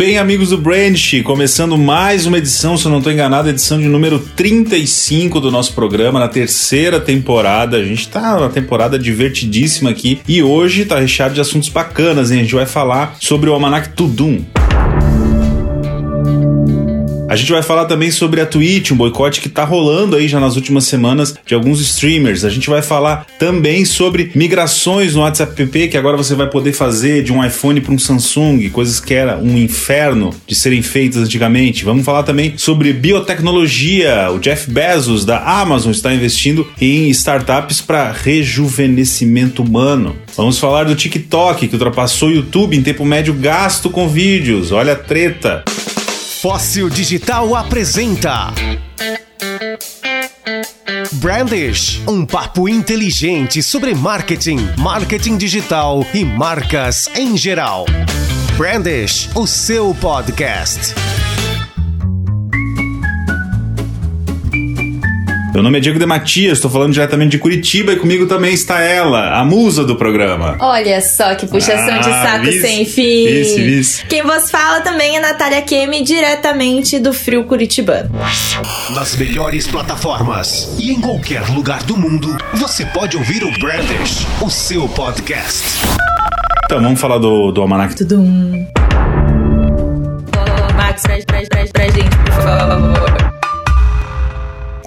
bem, amigos do Branch? Começando mais uma edição, se eu não estou enganado, edição de número 35 do nosso programa, na terceira temporada. A gente está na temporada divertidíssima aqui e hoje está recheado de assuntos bacanas, hein? A gente vai falar sobre o Almanac Tudum. A gente vai falar também sobre a Twitch, um boicote que tá rolando aí já nas últimas semanas de alguns streamers. A gente vai falar também sobre migrações no WhatsApp PP, que agora você vai poder fazer de um iPhone para um Samsung, coisas que era um inferno de serem feitas antigamente. Vamos falar também sobre biotecnologia. O Jeff Bezos da Amazon está investindo em startups para rejuvenescimento humano. Vamos falar do TikTok, que ultrapassou o YouTube em tempo médio gasto com vídeos. Olha a treta. Fóssil Digital apresenta. Brandish, um papo inteligente sobre marketing, marketing digital e marcas em geral. Brandish, o seu podcast. Meu nome é Diego de Matias, estou falando diretamente de Curitiba e comigo também está ela, a musa do programa. Olha só que puxação ah, de saco vice, sem fim. Vice, vice. Quem vos fala também é Natália Kemi, diretamente do Frio Curitibano. Nas melhores plataformas e em qualquer lugar do mundo, você pode ouvir o Brandish, o seu podcast. Então, vamos falar do, do Almanac. Tudum. Max, pra, pra, pra, pra gente, por favor.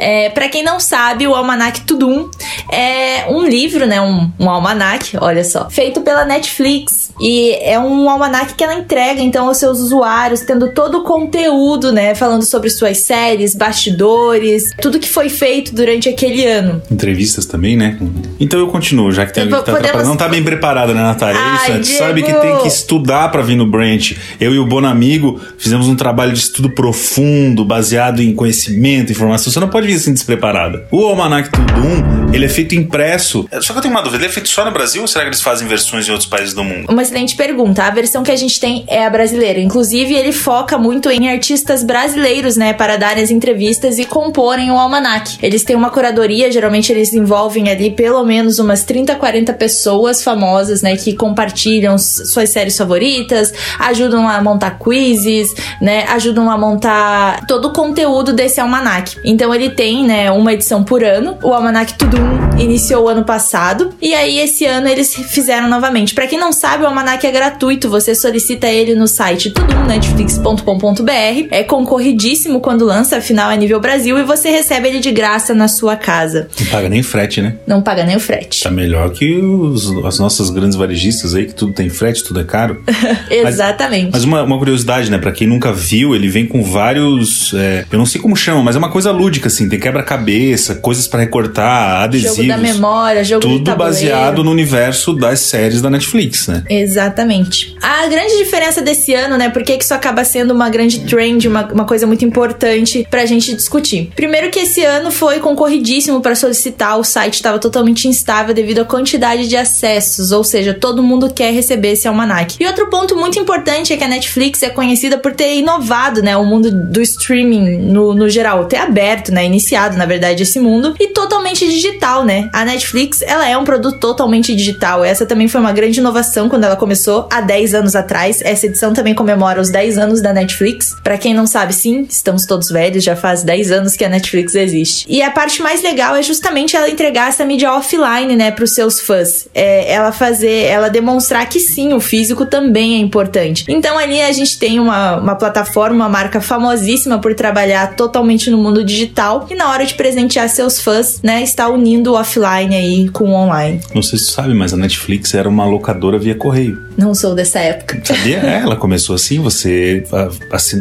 É, para quem não sabe, o Almanac Tudum é um livro, né? Um, um almanac, olha só, feito pela Netflix. E é um almanac que ela entrega, então, aos seus usuários, tendo todo o conteúdo, né? Falando sobre suas séries, bastidores, tudo que foi feito durante aquele ano. Entrevistas também, né? Então eu continuo, já que tem alguém que tá Podemos... Não tá bem preparada, né, Natália? É isso, né? Diego... sabe que tem que estudar para vir no Branch. Eu e o Bonamigo fizemos um trabalho de estudo profundo, baseado em conhecimento, informação. Você não pode vir assim despreparada. O Almanac Tudum, ele é feito impresso. Só que eu tenho uma dúvida, ele é feito só no Brasil ou será que eles fazem versões em outros países do mundo? Uma excelente pergunta. A versão que a gente tem é a brasileira. Inclusive, ele foca muito em artistas brasileiros, né, para darem as entrevistas e comporem o almanac. Eles têm uma curadoria, geralmente eles envolvem ali pelo menos umas 30, 40 pessoas famosas, né, que compartilham suas séries favoritas, ajudam a montar quizzes, né, ajudam a montar todo o conteúdo desse almanac. Então ele tem, né, uma edição por ano. O almanac Tudum iniciou ano passado e aí esse ano eles fizeram novamente. Para quem não sabe, o almanac é gratuito, você solicita ele no site tudumnetflix.com.br. É concorridíssimo quando lança, afinal é nível Brasil e você recebe ele de graça na sua casa. Não paga nem frete, né? Não paga nem o frete. Tá melhor que os, as nossas grandes varejistas aí, que tudo tem frete, tudo é caro. Exatamente. Mas, mas uma, uma, curiosidade, né? Pra quem nunca viu, ele vem com vários. É, eu não sei como chama, mas é uma coisa lúdica, assim. Tem quebra-cabeça, coisas para recortar, adesivos. Jogo da memória, jogo Tudo baseado no universo das séries da Netflix, né? Exatamente. A grande diferença desse ano, né? Por que isso acaba sendo uma grande trend, uma, uma coisa muito importante pra gente discutir? Primeiro que esse ano foi concorridíssimo para solicitar, o site estava totalmente instável devido à quantidade de acessos, ou seja, todo mundo quer receber esse almanac. E outro ponto muito importante é que a Netflix é conhecida por ter inovado, né, o mundo do streaming no, no geral, ter aberto, né, iniciado, na verdade, esse mundo e totalmente digital, né? A Netflix, ela é um produto totalmente digital. Essa também foi uma grande inovação quando ela começou há 10 anos atrás. Essa edição também comemora os 10 anos da Netflix. Para quem não sabe, sim, estamos todos velhos, já faz 10 anos que a Netflix existe. E a parte mais legal é justamente ela entregar essa mídia offline, né, pros seus fãs. É, ela fazer, ela demonstrar que sim, o físico também é importante. Então ali a gente tem uma, uma plataforma, uma marca famosíssima por trabalhar totalmente no mundo digital e na hora de presentear seus fãs, né, está unindo o offline aí com o online. Não sei se tu sabe, mas a Netflix era uma locadora via correio. Não sou dessa época. Sabia? É, ela começou assim, você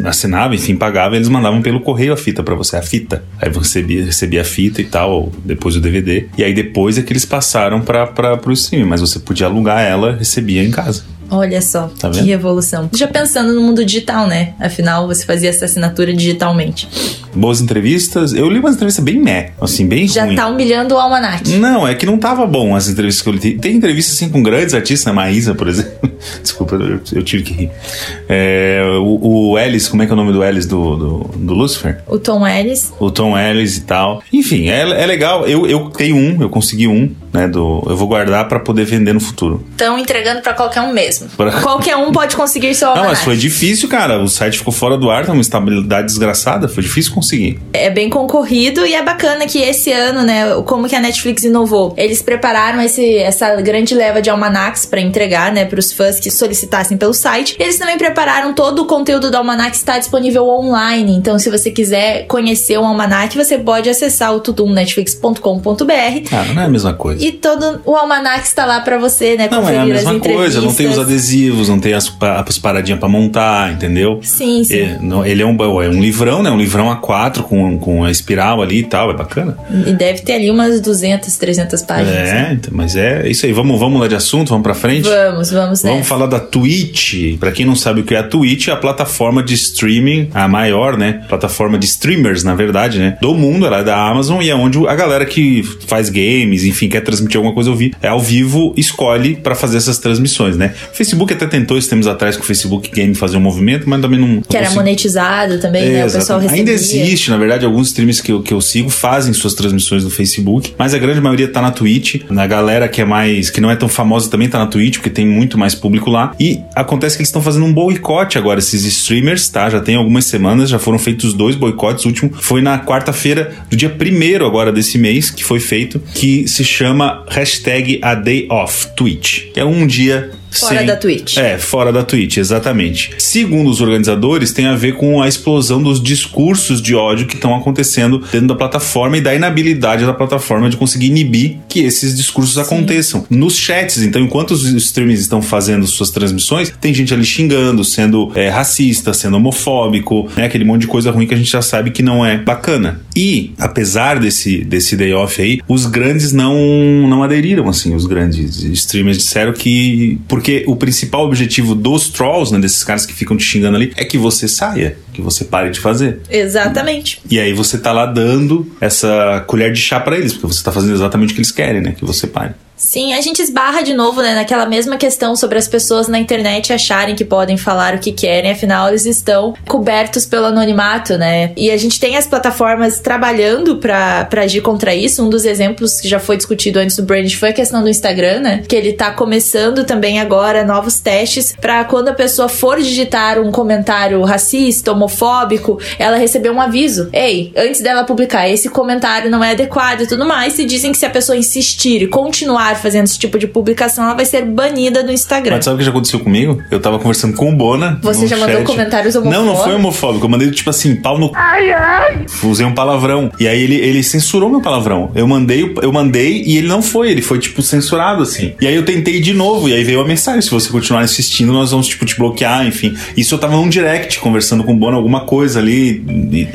assinava, enfim, pagava, eles mandavam pelo correio a fita para você, a fita. Aí você recebia, recebia a fita e tal, depois o DVD. E aí depois é que eles passaram para pro streaming, mas você podia alugar ela, recebia em casa. Olha só, tá que revolução. Já pensando no mundo digital, né? Afinal, você fazia essa assinatura digitalmente. Boas entrevistas. Eu li umas entrevistas bem meh, assim, bem Já ruim. tá humilhando o Almanac. Não, é que não tava bom as entrevistas que eu li. Tem entrevistas assim com grandes artistas, a Maísa, por exemplo. Desculpa, eu, eu tive que rir. É, o, o Ellis, como é que é o nome do Ellis do, do, do Lucifer? O Tom Ellis. O Tom Ellis e tal. Enfim, é, é legal. Eu, eu tenho um, eu consegui um, né? Do, eu vou guardar para poder vender no futuro. Estão entregando para qualquer um mesmo. Pra- Qualquer um pode conseguir seu Não, almanac. mas foi difícil, cara. O site ficou fora do ar, tá uma estabilidade desgraçada. Foi difícil conseguir. É bem concorrido e é bacana que esse ano, né, como que a Netflix inovou. Eles prepararam esse, essa grande leva de almanacs pra entregar, né, pros fãs que solicitassem pelo site. Eles também prepararam todo o conteúdo do almanac está disponível online. Então, se você quiser conhecer o almanac, você pode acessar o tudumnetflix.com.br Cara, não é a mesma coisa. E todo o almanac está lá pra você, né, Não é a mesma coisa, não tem os adesivos, não tem as, as paradinhas pra montar, entendeu? Sim, sim. É, não- ele é um, é um livrão, né? Um livrão A4 com, com a espiral ali e tal, é bacana. E deve ter ali umas 200, 300 páginas. né? É, então, mas é isso aí. Vamos, vamos lá de assunto, vamos pra frente? Vamos, vamos Vamos nessa. falar da Twitch. Pra quem não sabe o que é a Twitch, é a plataforma de streaming, a maior, né? Plataforma de streamers, na verdade, né? Do mundo, ela é da Amazon e é onde a galera que faz games, enfim, quer transmitir alguma coisa ao vivo, é ao vivo, escolhe pra fazer essas transmissões, né? O Facebook até tentou esses tempos atrás com o Facebook Game fazer um movimento, mas também não. Que era monetizado também, né? O pessoal recebia. Ainda existe, na verdade, alguns streams que eu, que eu sigo fazem suas transmissões no Facebook, mas a grande maioria tá na Twitch. Na galera que é mais, que não é tão famosa também tá na Twitch, porque tem muito mais público lá. E acontece que eles estão fazendo um boicote agora, esses streamers, tá? Já tem algumas semanas, já foram feitos dois boicotes. O último foi na quarta-feira do dia primeiro agora desse mês, que foi feito, que se chama hashtag A Day Off Twitch. Que é um dia Fora sem- da Twitch. É, fora da Twitch, exatamente. Segundo os organizadores, tem a ver com a explosão dos discursos de ódio que estão acontecendo dentro da plataforma e da inabilidade da plataforma de conseguir inibir que esses discursos aconteçam. Nos chats, então, enquanto os streamers estão fazendo suas transmissões, tem gente ali xingando, sendo é, racista, sendo homofóbico, né? Aquele monte de coisa ruim que a gente já sabe que não é bacana. E, apesar desse, desse day off aí, os grandes não, não aderiram, assim, os grandes streamers disseram que. Porque o principal objetivo dos trolls, né, desses caras que ficam te xingando ali, é que você saia, que você pare de fazer. Exatamente. E aí você tá lá dando essa colher de chá pra eles, porque você tá fazendo exatamente o que eles querem, né? Que você pare. Sim, a gente esbarra de novo, né, naquela mesma questão sobre as pessoas na internet acharem que podem falar o que querem, afinal eles estão cobertos pelo anonimato, né? E a gente tem as plataformas trabalhando pra agir contra isso. Um dos exemplos que já foi discutido antes do Brand foi a questão do Instagram, né? Que ele tá começando também agora novos testes pra quando a pessoa for digitar um comentário racista, homofóbico, ela receber um aviso. Ei, antes dela publicar, esse comentário não é adequado e tudo mais. E dizem que se a pessoa insistir e continuar fazendo esse tipo de publicação, ela vai ser banida do Instagram. Mas sabe o que já aconteceu comigo? Eu tava conversando com o Bona. Você no já mandou chat. comentários Não, não foi homofóbicos? homofóbico. Eu mandei tipo assim, pau no. Ai, ai. Usei um palavrão. E aí ele, ele censurou meu palavrão. Eu mandei, eu mandei e ele não foi. Ele foi, tipo, censurado, assim. E aí eu tentei de novo. E aí veio a mensagem: se você continuar insistindo, nós vamos, tipo, te bloquear, enfim. Isso eu tava num direct conversando com o Bona, alguma coisa ali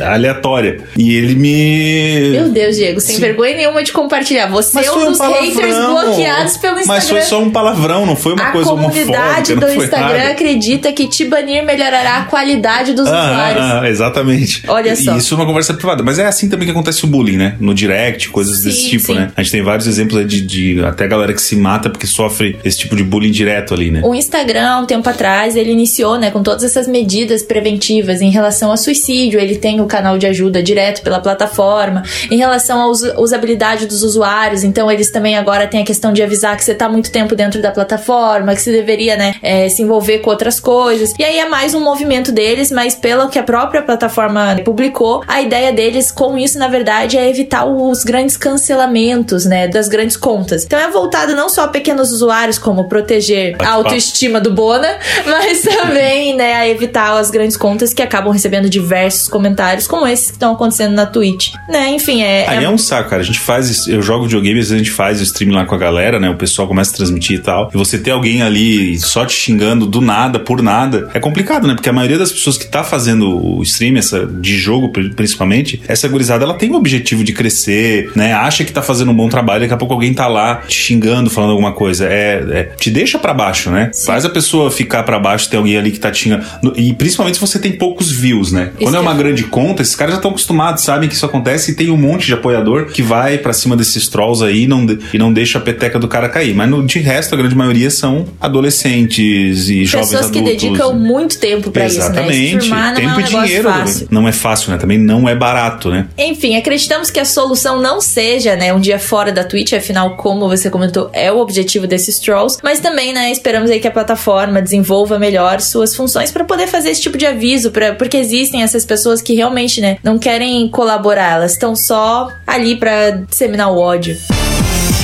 aleatória. E ele me. Meu Deus, Diego, sem Sim. vergonha nenhuma de compartilhar. Você é foi um dos haters bloqueados pelo Instagram. Mas foi só um palavrão, não foi uma a coisa comunidade homofóbica. do não foi Instagram nada. acredita que te banir melhorará a qualidade dos Ah, usuários. ah, ah, exatamente. Olha só. E isso é uma conversa privada. Mas é assim também que acontece o bullying, né? No direct, coisas Sim, desse tipo, sim. né? A gente tem vários exemplos aí de, de até galera que se mata porque sofre esse tipo de bullying direto ali, né? O Instagram, um tempo atrás, ele iniciou, né, com todas essas medidas preventivas em relação a suicídio. Ele tem o canal de ajuda direto pela plataforma. Em relação à us- usabilidade dos usuários, então eles também agora têm a questão de avisar que você tá muito tempo dentro da plataforma, que você deveria, né, eh, se envolver com outras coisas. E aí é mais um movimento deles, mas pelo que a própria plataforma publicou, a ideia deles com isso, na verdade, é evitar os grandes cancelamentos, né, das grandes contas. Então é voltado não só a pequenos usuários, como proteger a autoestima do Bona, mas também, né, a evitar as grandes contas que acabam recebendo diversos comentários, como esses que estão acontecendo na Twitch, né? Enfim, é. Aí é um saco, cara. A gente faz. Eu jogo videogame, às vezes a gente faz o stream lá com a galera, né? O pessoal começa a transmitir e tal. E você ter alguém ali só te xingando do nada, por nada, é complicado, né? Porque a maioria das pessoas que tá fazendo o stream, essa, de jogo pri- principalmente, essa gurizada, ela tem o objetivo de crescer, né? Acha que tá fazendo um bom trabalho, daqui a pouco alguém tá lá te xingando, falando alguma coisa. É, é- te deixa pra baixo, né? Sim. Faz a pessoa ficar pra baixo, ter alguém ali que tá te xingando. E principalmente se você tem poucos views, né? Quando é uma é- grande conta, esses caras já estão acostumados, sabem que isso acontece e tem um monte de apoiador que vai pra cima desses trolls aí e não, e não deixa a peteca do cara cair. Mas no, de resto, a grande maioria são adolescentes e jovens Pessoas que adultos. dedicam muito tempo pra isso, né? Exatamente. Tempo é um e dinheiro. fácil. Não é fácil, né? Também não é barato, né? Enfim, acreditamos que a solução não seja, né, um dia fora da Twitch, afinal, como você comentou, é o objetivo desses trolls, mas também, né, esperamos aí que a plataforma desenvolva melhor suas funções para poder fazer esse tipo de aviso, pra, porque existem essas pessoas que realmente, né, não querem colaborar, elas estão só ali para disseminar o ódio.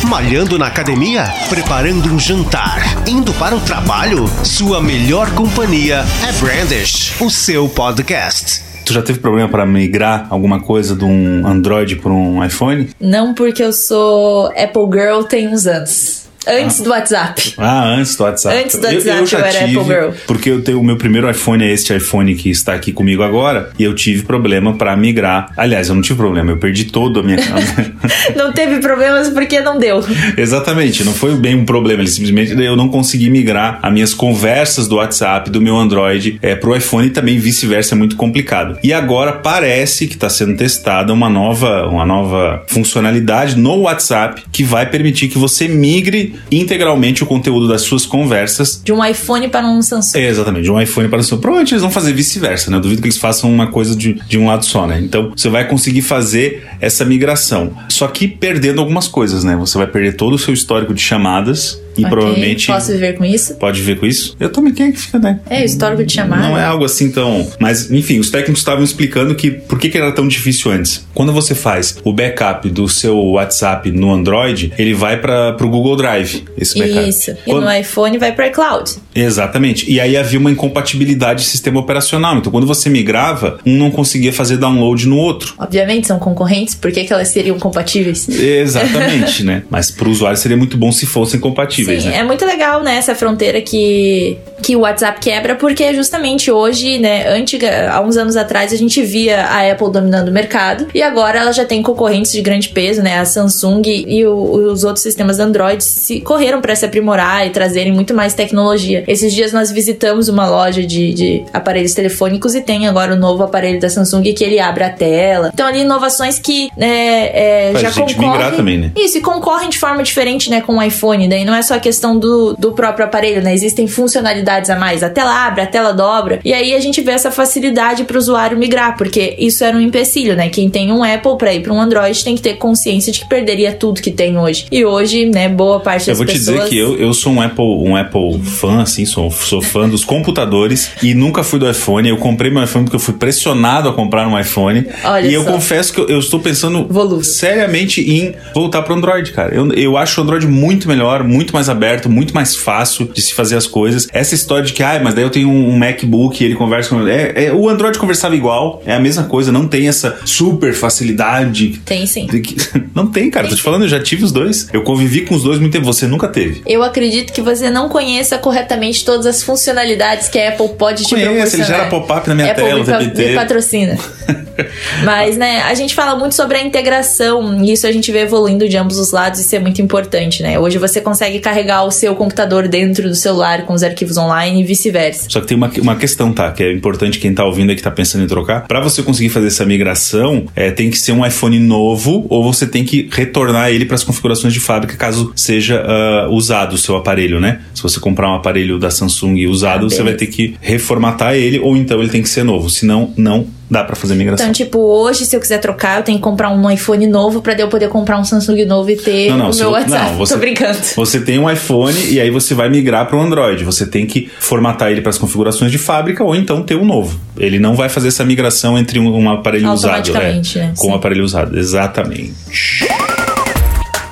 Malhando na academia? Preparando um jantar? Indo para o trabalho? Sua melhor companhia é Brandish, o seu podcast. Tu já teve problema para migrar alguma coisa de um Android para um iPhone? Não porque eu sou Apple Girl tem uns anos. Antes do WhatsApp. Ah, antes do WhatsApp. Antes do WhatsApp eu, já era tive, Apple Girl. Porque eu tenho, o meu primeiro iPhone é este iPhone que está aqui comigo agora, e eu tive problema para migrar. Aliás, eu não tive problema, eu perdi todo a minha. Não teve problemas porque não deu. Exatamente, não foi bem um problema, ele simplesmente eu não consegui migrar as minhas conversas do WhatsApp do meu Android é, pro iPhone e também vice-versa, é muito complicado. E agora parece que está sendo testada uma nova, uma nova funcionalidade no WhatsApp que vai permitir que você migre integralmente o conteúdo das suas conversas De um iPhone para um Samsung. é, exatamente, de um iPhone para o seu. Provavelmente eles vão fazer vice-versa, né? Eu duvido que eles façam uma coisa de, de um lado só, né? Então você vai conseguir fazer essa migração. Só que perdendo algumas coisas, né? Você vai perder todo o seu histórico de chamadas e Ok, provavelmente. Posso viver com isso? Pode ver com isso? Eu também quem é que fica, né? É, o histórico de chamada. Não é algo assim tão. Mas, enfim, os técnicos estavam explicando que por que, que era tão difícil antes. Quando você faz o backup do seu WhatsApp no Android, ele vai para o Google Drive, esse backup. Isso. E Quando- no iPhone vai para iCloud. Exatamente. E aí havia uma incompatibilidade de sistema operacional. Então, quando você migrava, um não conseguia fazer download no outro. Obviamente são concorrentes, por que, que elas seriam compatíveis? Exatamente, né? Mas para o usuário seria muito bom se fossem compatíveis, Sim, né? é muito legal, né, essa fronteira que, que o WhatsApp quebra, porque justamente hoje, né, antiga, há uns anos atrás, a gente via a Apple dominando o mercado, e agora ela já tem concorrentes de grande peso, né, a Samsung e o- os outros sistemas Android se correram para se aprimorar e trazerem muito mais tecnologia. Esses dias nós visitamos uma loja de, de aparelhos telefônicos e tem agora o novo aparelho da Samsung que ele abre a tela. Então ali inovações que né, é, Faz já gente concorrem migrar também, né? isso, e concorrem de forma diferente, né, com o iPhone. Daí não é só a questão do, do próprio aparelho, né? Existem funcionalidades a mais. A tela abre, a tela dobra. E aí a gente vê essa facilidade para o usuário migrar, porque isso era um empecilho, né? Quem tem um Apple para ir para um Android tem que ter consciência de que perderia tudo que tem hoje. E hoje, né, boa parte Eu das vou te pessoas... dizer que eu, eu sou um Apple, um Apple fã, assim, sou, sou fã dos computadores e nunca fui do iPhone. Eu comprei meu iPhone porque eu fui pressionado a comprar um iPhone. Olha e eu só. confesso que eu, eu estou pensando Volúvel. seriamente em voltar pro Android, cara. Eu, eu acho o Android muito melhor, muito mais aberto, muito mais fácil de se fazer as coisas. Essa história de que, ah, mas daí eu tenho um, MacBook e ele conversa com. É, é, o Android conversava igual, é a mesma coisa, não tem essa super facilidade. Tem sim. que- Não tem, cara. Tô te falando, eu já tive os dois. Eu convivi com os dois muito tempo. Você nunca teve. Eu acredito que você não conheça corretamente todas as funcionalidades que a Apple pode te Conheço, ele proporcionar. gera pop-up na minha Apple tela me, pa- me patrocina. Mas, né, a gente fala muito sobre a integração e isso a gente vê evoluindo de ambos os lados e isso é muito importante, né? Hoje você consegue carregar o seu computador dentro do celular com os arquivos online e vice-versa. Só que tem uma, uma questão, tá? Que é importante quem tá ouvindo aí que tá pensando em trocar. Pra você conseguir fazer essa migração, é, tem que ser um iPhone novo ou você tem que retornar ele para as configurações de fábrica caso seja ah, usado o seu aparelho, né? Se você comprar um aparelho da Samsung usado, Ah, você vai ter que reformatar ele ou então ele tem que ser novo. Senão, não dá pra fazer migração. Então, tipo, hoje, se eu quiser trocar, eu tenho que comprar um iPhone novo pra eu poder comprar um Samsung novo e ter Não, não, o meu WhatsApp. não, você- Tô brincando. Você tem um iPhone e aí você vai migrar para o Android. Você tem que formatar ele para as configurações de fábrica ou então ter um novo. Ele não vai fazer essa migração entre um, um aparelho usado é, né? com um Sim. aparelho usado. Exatamente.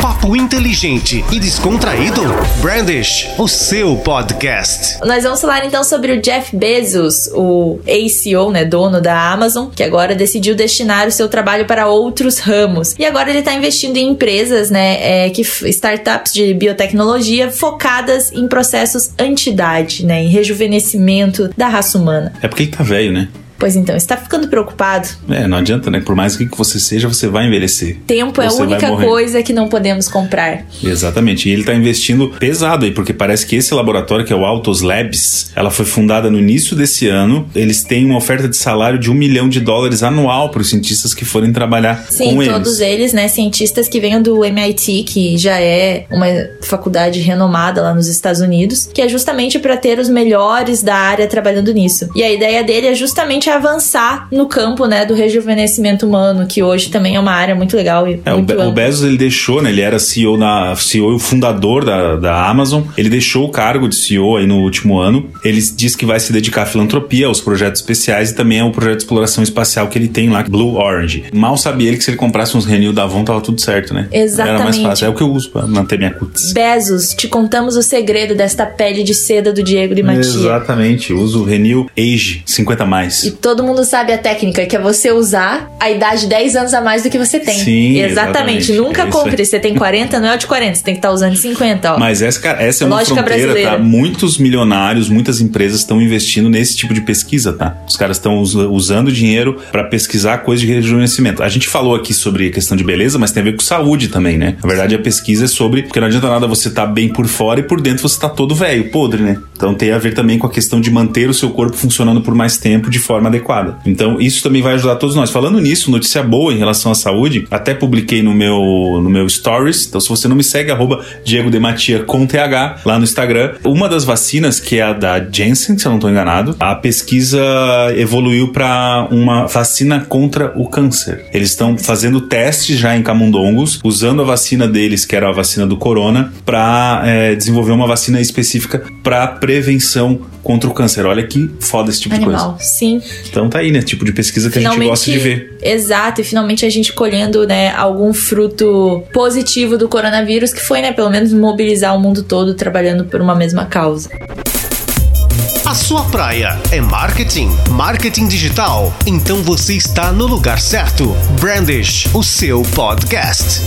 Papo inteligente e descontraído? Brandish, o seu podcast. Nós vamos falar então sobre o Jeff Bezos, o ACO, né, dono da Amazon, que agora decidiu destinar o seu trabalho para outros ramos. E agora ele está investindo em empresas, né, é, que startups de biotecnologia focadas em processos anti-idade, né, em rejuvenescimento da raça humana. É porque ele tá velho, né? Pois então, está ficando preocupado? É, não adianta, né? Por mais que você seja, você vai envelhecer. Tempo é a Você única coisa que não podemos comprar. Exatamente. E ele tá investindo pesado aí, porque parece que esse laboratório, que é o Autos Labs, ela foi fundada no início desse ano. Eles têm uma oferta de salário de um milhão de dólares anual para os cientistas que forem trabalhar Sim, com todos eles. eles, né, cientistas que venham do MIT, que já é uma faculdade renomada lá nos Estados Unidos, que é justamente para ter os melhores da área trabalhando nisso. E a ideia dele é justamente avançar no campo, né, do rejuvenescimento humano, que hoje também é uma área muito legal e É, o, muito Be- o. Bezos ele deixou, né? Ele era CEO na CEO e o fundador da, da Amazon. Ele deixou o cargo de CEO aí no último ano. Ele diz que vai se dedicar à filantropia, aos projetos especiais e também ao projeto de exploração espacial que ele tem lá, Blue Orange. Mal sabia ele que se ele comprasse uns Renew da Avon tava tudo certo, né? Era mais Exatamente. fácil. É o que eu uso pra manter minha cutis. Bezos, te contamos o segredo desta pele de seda do Diego de Matia. Exatamente. Uso Renew Age 50 mais. E todo mundo sabe a técnica, que é você usar a idade 10 anos a mais do que você tem. Sim, exatamente. Nunca É compre. Você tem 40, não é o de 40. Você tem que estar usando 50, ó. Mas essa, cara, essa é uma Lógica fronteira, brasileira. tá? Muitos milionários, muitas empresas estão investindo nesse tipo de pesquisa, tá? Os caras estão usa- usando dinheiro para pesquisar coisas de rejuvenescimento. A gente falou aqui sobre a questão de beleza, mas tem a ver com saúde também, né? Na verdade, a pesquisa é sobre. Porque não adianta nada você estar bem por fora e por dentro você tá todo velho, podre, né? Então tem a ver também com a questão de manter o seu corpo funcionando por mais tempo de forma adequada. Então isso também vai ajudar todos nós. Falando nisso, notícia boa em relação à saúde, até publiquei no meu, no meu stories. Então se você não me segue, arroba Diego Dematia com TH lá no Instagram. Uma das vacinas, que é a da Janssen, se eu não estou enganado, a pesquisa evoluiu para uma vacina contra o câncer. Eles estão fazendo testes já em camundongos, usando a vacina deles, que era a vacina do corona, para desenvolver uma vacina específica para prevenção contra o câncer. Olha que foda esse tipo de Animal, coisa. sim. Então tá aí, né? Tipo de pesquisa que a gente gosta de ver. Exato, e finalmente a gente colhendo, né, algum fruto positivo do coronavírus, que foi, né, pelo menos mobilizar o mundo todo trabalhando por uma mesma causa. A sua praia é marketing? Marketing digital? Então você está no lugar certo. Brandish, o seu podcast.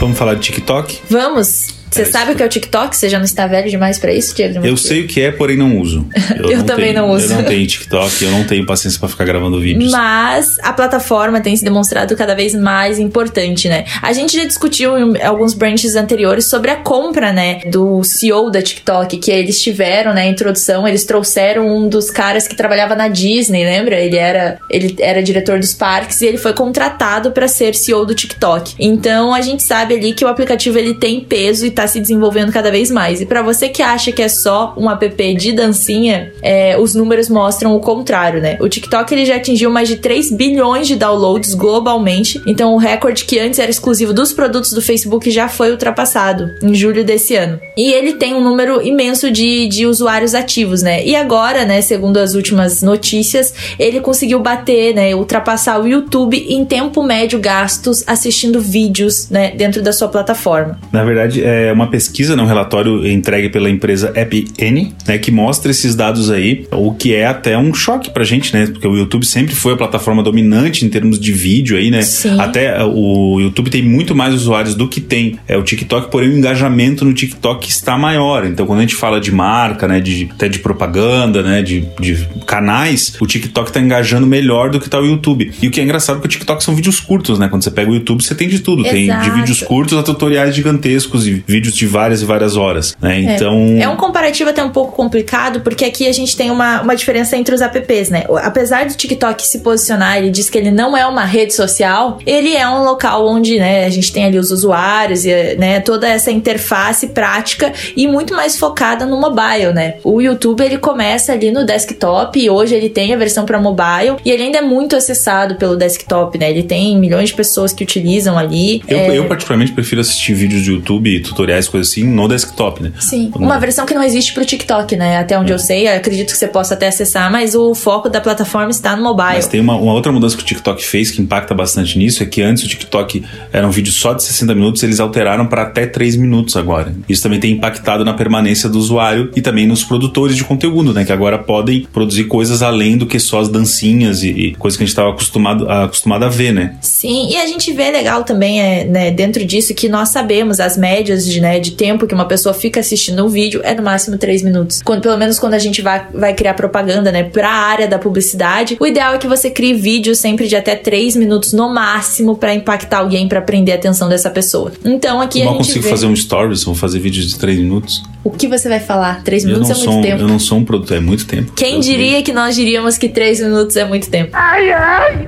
Vamos falar de TikTok? Vamos! Você É, sabe isso. o que é o TikTok? Você já não está velho demais pra isso, Diego? Eu sei o que é, porém não uso. Eu também tenho- não uso. Eu não tenho TikTok, eu não tenho paciência pra ficar gravando vídeos. Mas a plataforma tem se demonstrado cada vez mais importante, né? A gente já discutiu em alguns branches anteriores sobre a compra, né, do CEO da TikTok, que eles tiveram, né, introdução, eles trouxeram um dos caras que trabalhava na Disney, lembra? Ele era, ele era diretor dos parques e ele foi contratado para ser CEO do TikTok. Então a gente sabe ali que o aplicativo ele tem peso e tá se desenvolvendo cada vez mais. E para você que acha que é só um app de dancinha, é, os números mostram o contrário, né? O TikTok ele já atingiu mais de 3 bilhões de downloads globalmente. Então o recorde que antes era exclusivo dos produtos do Facebook já foi ultrapassado em julho desse ano. E ele tem um número imenso de, de usuários ativos, né? E agora, né, segundo as últimas notícias, ele conseguiu bater, né, ultrapassar o YouTube em tempo médio gastos assistindo vídeos, né, dentro da sua plataforma. Na verdade, é uma pesquisa, né, um relatório entregue pela empresa AppN, né, que mostra esses dados aí, o que é até um choque pra gente, né? Porque o YouTube sempre foi a plataforma dominante em termos de vídeo aí, né? Sim. Até é, o YouTube tem muito mais usuários do que tem é o TikTok, porém o engajamento no TikTok está maior. Então, quando a gente fala de marca, né, de até de propaganda, né, de, de canais, o TikTok tá engajando melhor do que tá o YouTube. E o que é engraçado é que o TikTok são vídeos curtos, né? Quando você pega o YouTube, você tem de tudo. Tem de Exato. vídeos curtos a tutoriais gigantescos e vídeos de várias e várias horas, né? Então, É um comparativo até um pouco complicado, porque aqui a gente tem uma, uma diferença entre os apps, né? Apesar do TikTok se posicionar, ele diz que ele não é uma rede social, ele é um local onde, né, a gente tem ali os usuários e, né, toda essa interface prática e muito mais focada no mobile, né? O YouTube, ele começa ali no desktop e hoje ele tem a versão para mobile e ele ainda é muito acessado pelo desktop, né? Ele tem milhões de pessoas que utilizam ali. eu, É, eu particularmente prefiro assistir vídeos de YouTube, tutoriais, coisas assim, no desktop, né? Sim, uma versão que não existe pro TikTok, né? Até onde eu sei, acredito que você possa até acessar, mas o foco da plataforma está no mobile. Mas tem uma, uma outra mudança que o TikTok fez que impacta bastante nisso, é que antes o TikTok era um vídeo só de 60 minutos, eles alteraram para até 3 minutos agora. Isso também tem impactado na permanência do usuário e também nos produtores de conteúdo, né? Que agora podem produzir coisas além do que só as dancinhas e, e coisas que a gente estava acostumado, acostumado a ver, né? Sim, e a gente vê legal também, é, né, dentro disso, que nós sabemos as médias de média, né, de tempo que uma pessoa fica assistindo um vídeo é no máximo 3 minutos. Quando, pelo menos quando a gente vai, vai criar propaganda, né, pra área da publicidade, o ideal é que você crie vídeos sempre de até 3 minutos no máximo para impactar alguém, para prender a atenção dessa pessoa. Então aqui eu a gente consigo vê... fazer um stories, vou fazer vídeos de 3 minutos. O que você vai falar? 3 Eu minutos é muito um- tempo. eu não sou um produtor, é muito tempo. Quem me diria que nós diríamos que 3 minutos é muito tempo?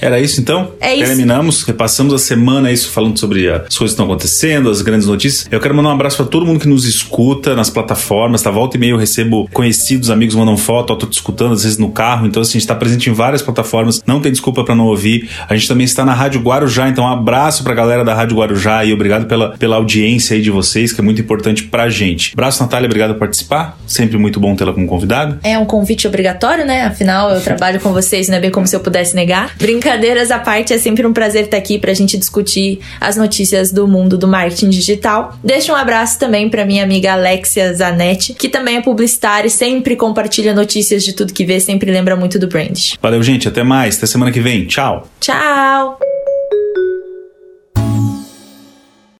Era isso então? É isso. Terminamos, repassamos a semana isso falando sobre as coisas que estão acontecendo, as grandes notícias. Eu quero mandar um abraço pra todo mundo que nos escuta nas plataformas, tá? Volta e meia eu recebo conhecidos, amigos mandam foto, ó, tô te escutando às vezes no carro. Então assim, a gente tá presente em várias plataformas, não tem desculpa pra não ouvir. A gente também está na Rádio Guarujá, então um abraço pra galera da Rádio Guarujá e obrigado pela, pela audiência aí de vocês, que é muito importante pra gente. Abraço, Natália, obrigado por participar. Sempre muito bom tê-la como convidada. É um convite obrigatório, né? Afinal, eu trabalho com vocês, não é bem como se eu pudesse negar. Brincadeiras à parte, é sempre um prazer estar aqui pra gente discutir as notícias do mundo do marketing digital. Deixa um abraço também pra minha amiga Alexia Zanetti, que também é publicitária e sempre compartilha notícias de tudo que vê, sempre lembra muito do Brandish. Valeu, gente, até mais, até semana que vem. Tchau. Tchau!